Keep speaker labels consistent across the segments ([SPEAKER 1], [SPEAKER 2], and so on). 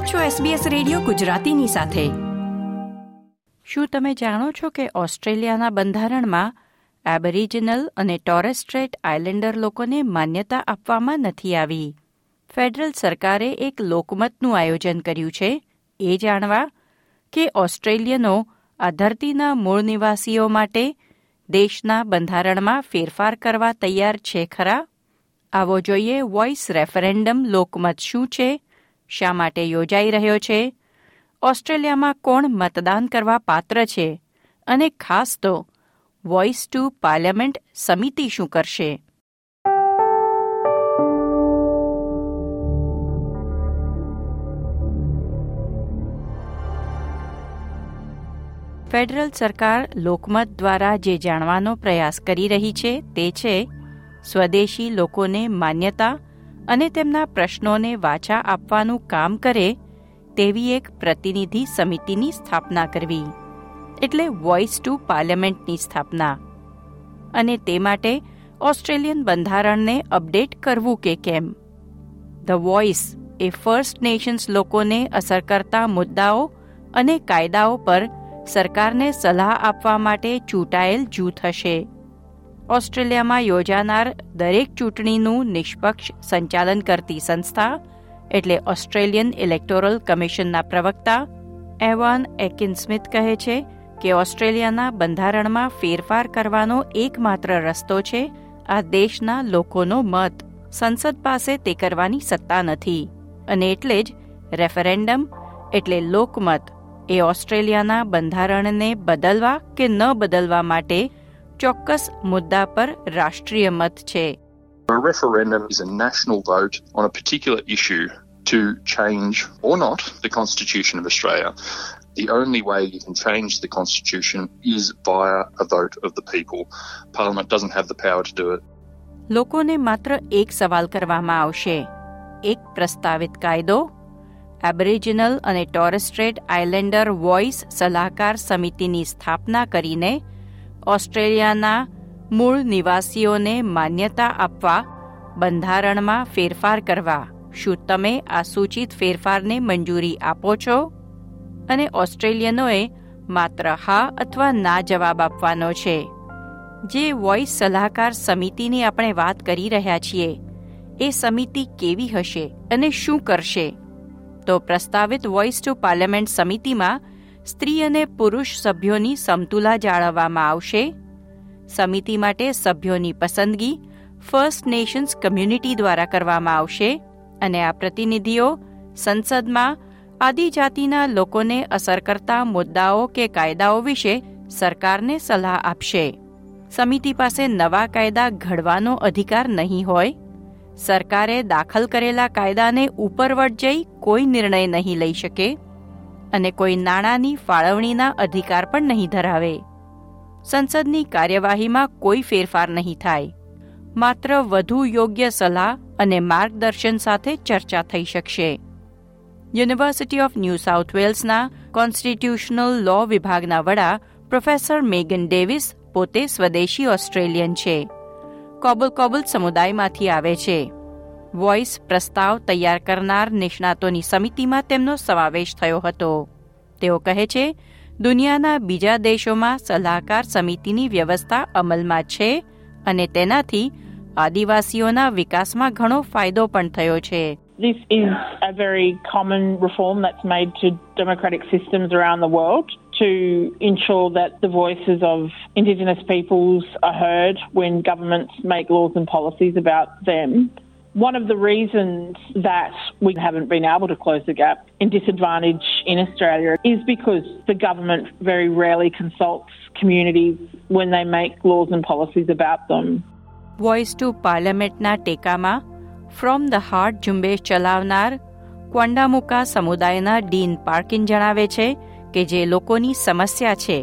[SPEAKER 1] આપ છો SBS radio ગુજરાતીની સાથે. શું તમે જાણો છો કે ઓસ્ટ્રેલિયાના બંધારણમાં એબરિજિનલ અને ટોરેસ્ટ્રેટ આઇલેન્ડર લોકોને માન્યતા આપવામાં નથી આવી? ફેડરલ સરકારે એક લોકમતનું આયોજન કર્યું છે. એ જાણવા કે ઓસ્ટ્રેલિયનો આ ધરતીના મૂળ નિવાસીઓ માટે દેશના બંધારણમાં ફેરફાર કરવા તૈયાર છે ખરા? આવો જોઈએ વોઇસ રેફરેન્ડમ લોકમત શું છે? શા માટે યોજાઈ રહ્યો છે? ઓસ્ટ્રેલિયામાં કોણ મતદાન કરવા પાત્ર છે? અને ખાસ તો વોઇસ ટુ પાર્લામેન્ટ સમિતિ શું કરશે? ફેડરલ સરકાર લોકમત દ્વારા જે જાણવાનો પ્રયાસ કરી રહી છે તે છે, સ્વદેશી લોકોને માન્યતા અને તેમના પ્રશ્નોને વાચા આપવાનું કામ કરે, તેવી એક પ્રતિનિધિ સમિતિની સ્થાપના કરવી, એટલે વોઇસ ટુ પાર્લામેન્ટની સ્થાપના. અને તે માટે ઓસ્ટ્રેલિયન બંધારણને અપડેટ કરવું કે કેમ? ધ વોઇસ એ ફર્સ્ટ નેશન્સ લોકોને અસર કરતા મુદ્દાઓ અને કાયદાઓ પર સરકારને સલાહ આપવા માટે ચૂંટાયેલ જૂથ હશે. ઓસ્ટ્રેલિયામાં યોજાનાર દરેક ચૂંટણીનું નિષ્પક્ષ સંચાલન કરતી સંસ્થા એટલે ઓસ્ટ્રેલિયન ઇલેક્ટોરલ કમિશનના પ્રવક્તા એવાન એકિન સ્મિથ કહે છે કે ઓસ્ટ્રેલિયાના બંધારણમાં ફેરફાર કરવાનો એકમાત્ર રસ્તો છે આ દેશના લોકોનો મત. સંસદ પાસે તે કરવાની સત્તા નથી. અને એટલે જ રેફરેન્ડમ એટલે લોકમત એ ઓસ્ટ્રેલિયાના બંધારણને બદલવા કે ન બદલવા માટે ચોક્કસ મુદ્દા પર રાષ્ટ્રીય મત છે
[SPEAKER 2] A referendum is a national vote on a particular issue to change or not the Constitution of Australia. The only way you can change the Constitution is via a vote of the people. Parliament doesn't have the power to do it.
[SPEAKER 1] લોકોને માત્ર એક સવાલ કરવામાં આવશે એક પ્રસ્તાવિત કાયદો Aboriginal અને ટોરેસ્ટ્રેટ આઇલેન્ડર વોઇસ સલાહકાર સમિતિની સ્થાપના કરીને ઓસ્ટ્રેલિયાના મૂળ નિવાસીઓને માન્યતા આપવા, બંધારણમાં ફેરફાર કરવા. શું તમે આ સૂચિત ફેરફારને મંજૂરી આપો છો? અને ઓસ્ટ્રેલિયનોએ માત્ર હા અથવા ના જવાબ આપવાનો છે. જે વોઇસ સલાહકાર સમિતિની આપણે વાત કરી રહ્યા છીએ, એ સમિતિ કેવી હશે અને શું કરશે? તો પ્રસ્તાવિત વોઇસ ટુ પાર્લામેન્ટ સમિતિમાં સ્ત્રી અને પુરુષ સભ્યોની સમતુલા જાળવવામાં આવશે. સમિતિ માટે સભ્યોની પસંદગી ફર્સ્ટ નેશન્સ કમ્યુનિટી દ્વારા કરવામાં આવશે અને આ પ્રતિનિધિઓ સંસદમાં આદિજાતિના લોકોને અસર કરતા મુદ્દાઓ કે કાયદાઓ વિશે સરકારને સલાહ આપશે. સમિતિ પાસે નવા કાયદા ઘડવાનો અધિકાર નહીં હોય. સરકારે દાખલ કરેલા કાયદાને ઉપરવટ જઈ કોઈ નિર્ણય નહીં લઈ શકે. અને કોઈ નાણાંની ફાળવણીના અધિકાર પણ નહીં ધરાવે. સંસદની કાર્યવાહીમાં કોઈ ફેરફાર નહીં થાય. માત્ર વધુ યોગ્ય સલાહ અને માર્ગદર્શન સાથે ચર્ચા થઈ શકશે. યુનિવર્સિટી ઓફ ન્યૂ સાઉથ વેલ્સના કોન્સ્ટિટ્યુશનલ લો વિભાગના વડા પ્રોફેસર મેગન ડેવિસ પોતે સ્વદેશી ઓસ્ટ્રેલિયન છે. કોબલ કોબલ સમુદાયમાંથી આવે છે. વોઇસ પ્રસ્તાવ તૈયાર કરનાર નિષ્ણાતોની સમિતિમાં તેમનો સમાવેશ થયો હતો તેઓ કહે છે દુનિયાના બીજા દેશોમાં સલાહકાર સમિતિની વ્યવસ્થા અમલમાં છે અને તેનાથી આદિવાસીઓના વિકાસમાં ઘણો ફાયદો પણ થયો છે
[SPEAKER 3] This is a very common reform that's made to democratic systems around the world to ensure that the voices of Indigenous peoples are heard when governments make laws and policies about them. One of the reasons that we haven't been able to close the gap in disadvantage in Australia is because the government very rarely consults communities when they make laws and policies about them.
[SPEAKER 1] Voice to પાર્લામેન્ટના ટેકામાં from the heart ઝુંબેશ ચલાવનાર ક્વંડામુકા સમુદાયના dean પાર્કિન જણાવે છે કે જે લોકોની સમસ્યા છે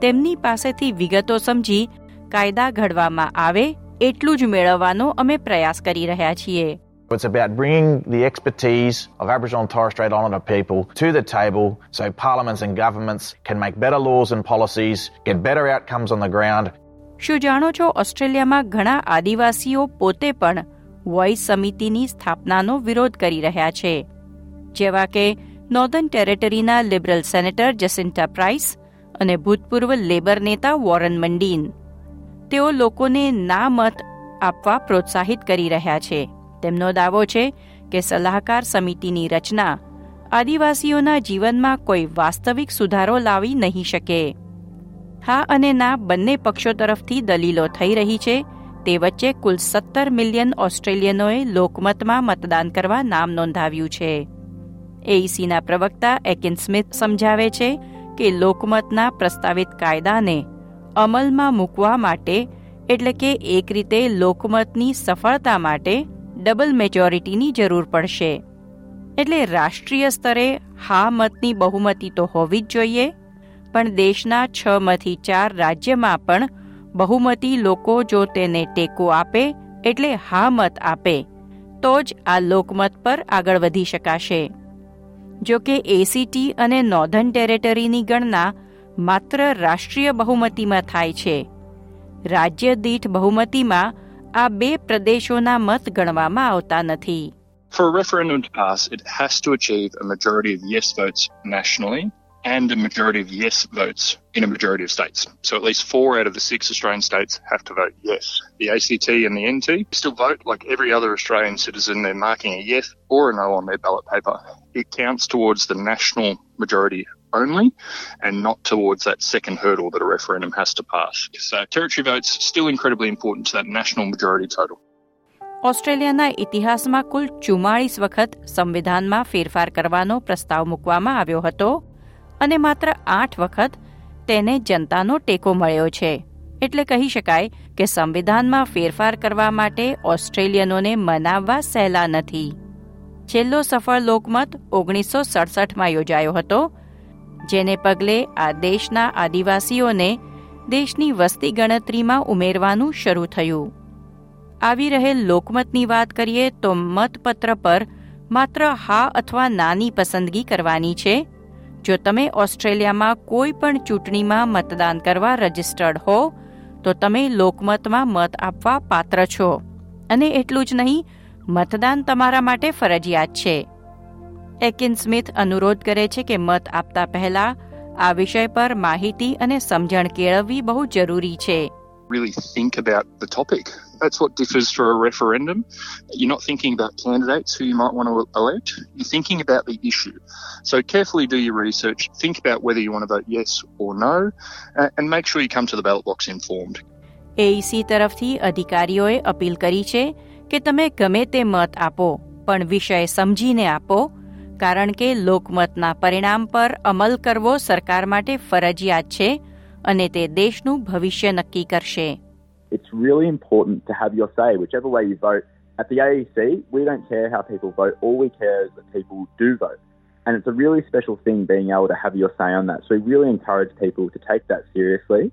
[SPEAKER 1] તેમની પાસેથી વિગતો સમજી કાયદા ઘડવામાં આવે એટલું જ મેળવવાનો અમે પ્રયાસ કરી રહ્યા છીએ
[SPEAKER 4] It's about bringing the expertise of Aboriginal and Torres Strait Islander people to the table so parliaments and governments can make better laws and policies, get better outcomes on the ground.
[SPEAKER 1] શું જાણો છો ઓસ્ટ્રેલિયામાં ઘણા આદિવાસીઓ પોતે પણ voice સમિતિની સ્થાપનાનો વિરોધ કરી રહ્યા છે જેવા કે નોર્ધન ટેરેટરીના લિબરલ સેનેટર જસિન્ટા પ્રાઇસ અને ભૂતપૂર્વ લેબર નેતા વોરન મંડીન તેઓ લોકોને ના મત આપવા પ્રોત્સાહિત કરી રહ્યા છે. તેમનો દાવો છે કે સલાહકાર સમિતિની રચના આદિવાસીઓના જીવનમાં કોઈ વાસ્તવિક સુધારો લાવી નહીં શકે. હા અને ના બંને પક્ષો તરફથી દલીલો થઈ રહી છે. તે વચ્ચે કુલ સત્તર મિલિયન ઓસ્ટ્રેલિયનોએ લોકમતમાં મતદાન કરવા નામ નોંધાવ્યું છે. એઈસીના પ્રવક્તા એકિન સ્મિથ સમજાવે છે કે લોકમતના પ્રસ્તાવિત કાયદાને અમલમાં મૂકવા માટે, એટલે કે એક રીતે લોકમતની સફળતા માટે, ડબલ મેજોરિટીની જરૂર પડશે. એટલે રાષ્ટ્રીય સ્તરે હા મતની બહુમતી તો હોવી જ જોઈએ, પણ દેશના છ માંથી ચાર રાજ્યમાં પણ બહુમતી લોકો જો તેને ટેકો આપે, એટલે હા મત આપે, તો જ આ લોકમત પર આગળ વધી શકાશે. જો કે એસીટી અને નોર્ધન ટેરેટરીની ગણના માત્ર રાષ્ટ્રીય બહુમતીમાં થાય છે રાજ્ય દીઠ બહુમતીમાં આ બે પ્રદેશોના મત ગણવામાં આવતા નથી
[SPEAKER 2] For a referendum to pass, it has to achieve a majority of yes votes nationally and a majority of yes votes in a majority of states. So at least four out of the six Australian states have to vote yes. The ACT and the NT still vote like every other Australian citizen. They're marking a yes or a no on their ballot paper. It counts towards the national majority only and not towards that second hurdle that a referendum has to pass. So, territory votes still incredibly important to that national majority total.
[SPEAKER 1] ઓસ્ટ્રેલિયાના ઇતિહાસમાં કુલ ચુમ્માળીસ વખત સંવિધાનમાં ફેરફાર કરવાનો પ્રસ્તાવ મૂકવામાં આવ્યો હતો અને માત્ર આઠ વખત તેને જનતાનો ટેકો મળ્યો છે એટલે કહી શકાય કે સંવિધાનમાં ફેરફાર કરવા માટે ઓસ્ટ્રેલિયનોને મનાવવા સહેલા નથી છેલ્લો સફળ લોકમત ઓગણીસો સડસઠમાં યોજાયો હતો જેને પગલે આ દેશના આદિવાસીઓને દેશની વસ્તી ગણતરીમાં ઉમેરવાનું શરૂ થયું. આવી રહેલ લોકમતની વાત કરીએ તો મતપત્ર પર માત્ર હા અથવા નાની પસંદગી કરવાની છે. જો તમે ઓસ્ટ્રેલિયામાં કોઈ પણ ચૂંટણીમાં મતદાન કરવા રજિસ્ટર્ડ હો, તો તમે લોકમતમાં મત આપવા પાત્ર છો. અને એટલું જ નહીં, મતદાન તમારા માટે ફરજિયાત છે. એકિન સ્મિથ અનુરોધ કરે છે કે મત આપતા પહેલા આ વિષય પર માહિતી અને સમજણ કેળવવી બહુ જરૂરી છે
[SPEAKER 2] Really think about the topic. That's what differs for a referendum. You're not thinking about candidates who you might want to elect. You're thinking about the issue. So carefully do your research. Think about whether you want to vote yes or no, uh, and make sure you come to the ballot box informed.
[SPEAKER 1] AEC તરફથી અધિકારીઓએ appeal કરી છે કે તમે ગમે તે મત આપો પણ વિષય સમજીને આપો કારણ કે લોકમતના પરિણામ પર અમલ કરવો સરકાર માટે ફરજિયાત છે અને તે દેશનું ભવિષ્ય નક્કી કરશે
[SPEAKER 5] It's really important to have your say, whichever way you vote. At the AEC, we don't care how people vote. All we care is that people do vote. And it's a really special thing being able to have your say on that. So we really encourage people to take that seriously.